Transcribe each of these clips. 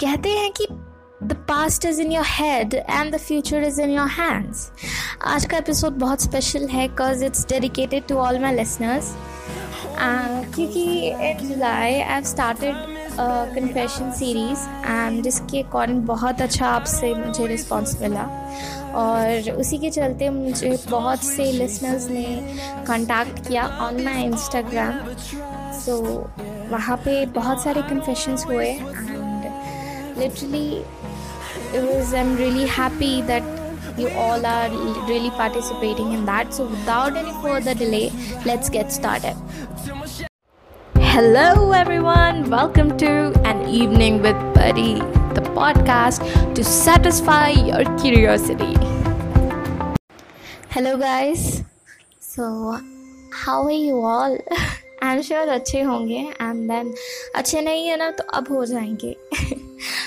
कहते हैं कि the past is in your head and the future is in your hands आज का एपिसोड बहुत स्पेशल है because it's dedicated to all my listeners क्योंकि in July I have started confession series and जिसके according बहुत अच्छा आपसे मुझे रिस्पॉन्स मिला। और उसी के चलते मुझे बहुत से लिसनर्स ने कांटेक्ट किया ऑन माई इंस्टाग्राम सो वहाँ पे बहुत सारे कन्फेशंस हुए and literally it was i'm really happy that you all are really participating in that so without any further delay let's get started hello everyone welcome to an evening with buddy the podcast to satisfy your curiosity hello guys so how are you all I am sure अच्छे होंगे and then अच्छे नहीं है ना तो अब हो जाएंगे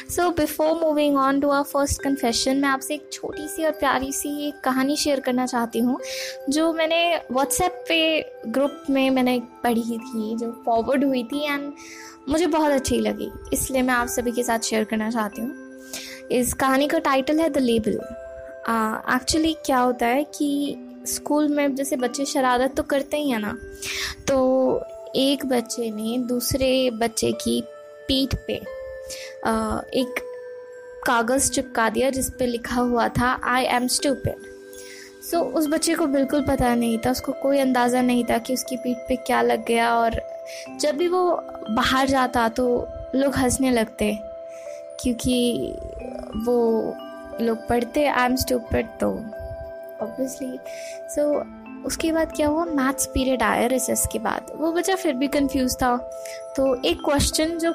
So before moving on to our first confession मैं आपसे एक छोटी सी और प्यारी सी एक कहानी शेयर करना चाहती हूँ, जो मैंने व्हाट्सएप पे ग्रुप में मैंने पढ़ी थी, जो फॉरवर्ड हुई थी एंड मुझे बहुत अच्छी लगी, इसलिए मैं आप सभी के साथ शेयर करना चाहती हूँ। इस कहानी का टाइटल है द लेबल एक्चुअली क्या होता है कि स्कूल में जैसे बच्चे शरारत तो करते ही हैं ना तो एक बच्चे ने दूसरे बच्चे की पीठ पे एक कागज़ चिपका दिया जिस पे लिखा हुआ था आई एम स्टूपिड सो उस बच्चे को बिल्कुल पता नहीं था उसको कोई अंदाज़ा नहीं था कि उसकी पीठ पे क्या लग गया और जब भी वो बाहर जाता तो लोग हंसने लगते क्योंकि वो लोग पढ़ते आई एम स्टूपिड तो ऑब्वियसली सो so, उसके बाद क्या हुआ? मैथ्स पीरियड आया रिसेस के बाद। वो बच्चा फिर भी कंफ्यूज था। तो एक क्वेश्चन जो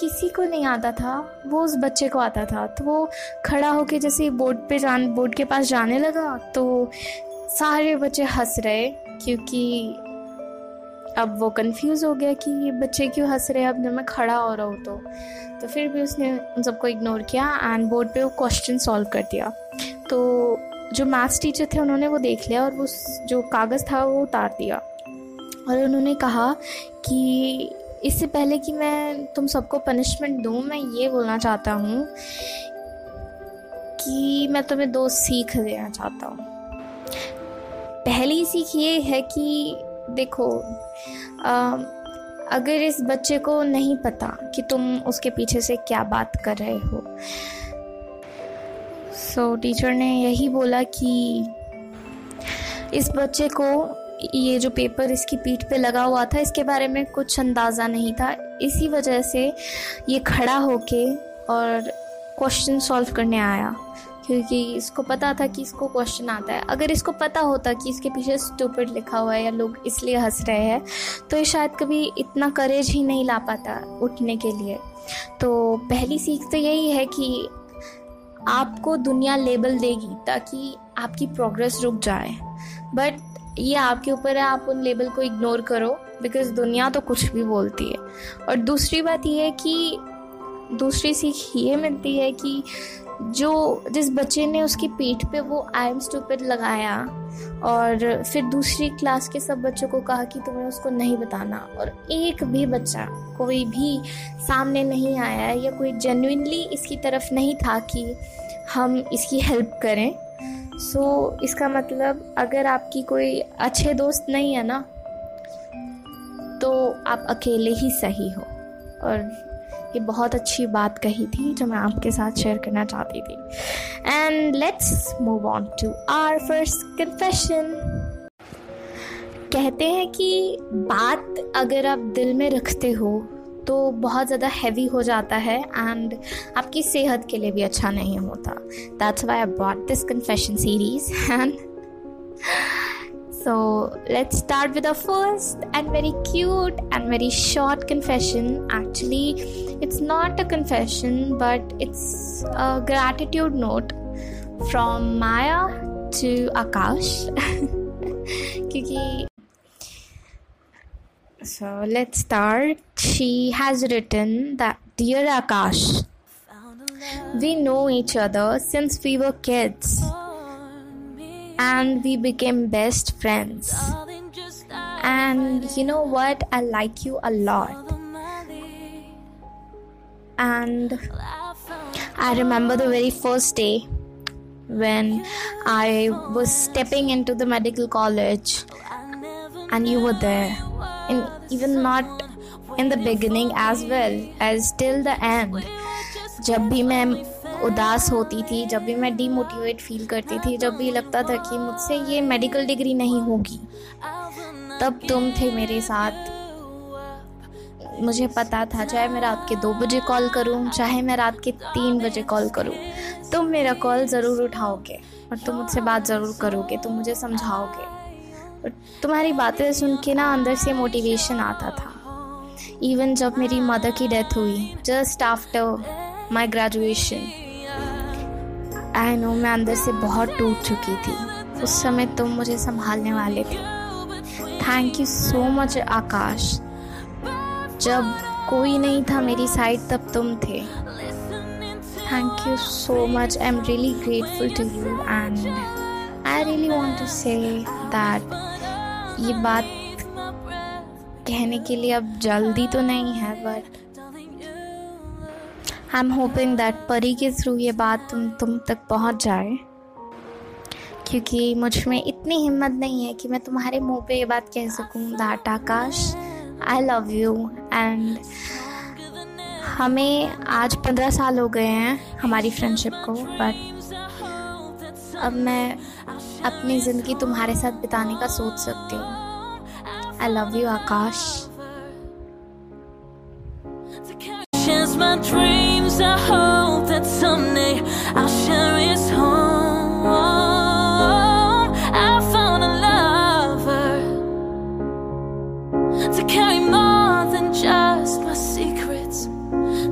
किसी को नहीं आता था, वो उस बच्चे को आता था। तो वो खड़ा होके जैसे बोर्ड पे जान बोर्ड के पास जाने लगा तो सारे बच्चे हंस रहे, क्योंकि अब वो कंफ्यूज हो गया कि ये बच्चे क्यों हंस रहे हैं? अब जब मैं खड़ा हो रहा हूँ तो। तो फिर भी उसने उन सबको इग्नोर किया एंड बोर्ड पे वो क्वेश्चन सॉल्व कर दिया। तो जो मैथ्स टीचर थे, उन्होंने वो देख लिया और वो जो कागज़ था, वो उतार दिया। और उन्होंने कहा कि इससे पहले कि मैं तुम सबको पनिशमेंट दूँ मैं ये बोलना चाहता हूँ कि मैं तुम्हें दो सीख देना चाहता हूँ। पहली सीख ये है कि देखो आ, अगर इस बच्चे को नहीं पता कि तुम उसके पीछे से क्या बात कर रहे हो। सो so, टीचर ने यही बोला कि इस बच्चे को ये जो पेपर इसकी पीठ पे लगा हुआ था, इसके बारे में कुछ अंदाज़ा नहीं था। इसी वजह से ये खड़ा होके और क्वेश्चन सॉल्व करने आया, क्योंकि इसको पता था कि इसको क्वेश्चन आता है। अगर इसको पता होता कि इसके पीछे स्टूपिड लिखा हुआ है या लोग इसलिए हंस रहे हैं तो ये शायद कभी इतना करेज ही नहीं ला पाता उठने के लिए। तो पहली सीख तो यही है कि आपको दुनिया लेबल देगी ताकि आपकी प्रोग्रेस रुक जाए। बट ये आपके ऊपर है, आप उन लेबल को इग्नोर करो बिकॉज़ दुनिया तो कुछ भी बोलती है। और दूसरी बात यह है कि, दूसरी सीख ये मिलती है कि जो, जिस बच्चे ने उसकी पीठ पे वो आई एम स्टूपिड लगाया, और फिर दूसरी क्लास के सब बच्चों को कहा कि तुम्हें उसको नहीं बताना। और एक भी बच्चा कोई भी सामने नहीं आया, या कोई जेन्युइनली इसकी तरफ़ नहीं था कि हम इसकी हेल्प करें सो so, इसका मतलब अगर आपकी कोई अच्छे दोस्त नहीं है ना तो आप अकेले ही सही हो। और ये बहुत अच्छी बात कही थी जो मैं आपके साथ शेयर करना चाहती थी। And let's move on to our first confession कहते हैं कि बात अगर आप दिल में रखते हो तो बहुत ज़्यादा हैवी हो जाता है एंड आपकी सेहत के लिए भी अच्छा नहीं होता। That's why about this confession series and so let's start with the first and very cute and very short confession actually it's not a confession but it's a gratitude note from Maya to Akash क्योंकि so let's start. She has written that Dear Akash, we know each other since we were kids and we became best friends. And you know what? I like you a lot. And I remember the very first day when I was stepping into the medical college and you were there. And even not in the beginning as well, as till the end. जब भी मैं उदास होती थी, जब भी मैं demotivate feel करती थी, जब भी लगता था कि मुझसे ये मेडिकल डिग्री नहीं होगी, तब तुम थे मेरे साथ मुझे पता था, चाहे मैं रात के दो बजे कॉल करूँ, चाहे मैं रात के तीन बजे कॉल करूँ, तुम मेरा कॉल ज़रूर उठाओगे और तुम मुझसे बात ज़रूर करोगे, तुम मुझे समझाओगे और तुम्हारी बातें सुन के ना अंदर से मोटिवेशन आता था। इवन जब मेरी मदर की डेथ हुई just after my graduation I know मैं अंदर से बहुत टूट चुकी थी। उस समय तुम मुझे संभालने वाले थे। Thank you so much Akash. जब कोई नहीं था मेरी साइड तब तुम थे। Thank you so much I am really grateful to you and I really want to say that ये बात कहने के लिए अब जल्दी तो नहीं है but I am hoping that Pari के थ्रू ये बात तुम तुम तक पहुँच जाए। क्योंकि मुझमें इतनी हिम्मत नहीं है कि मैं तुम्हारे मुँह पे ये बात कह सकूँ that Akash I love you and हमें आज पंद्रह साल हो गए हैं हमारी फ्रेंडशिप को बट अब मैं अपनी ज़िंदगी तुम्हारे साथ बिताने का सोच सकती हूँ। I love you Akash.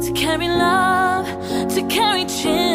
To carry love, to carry cheer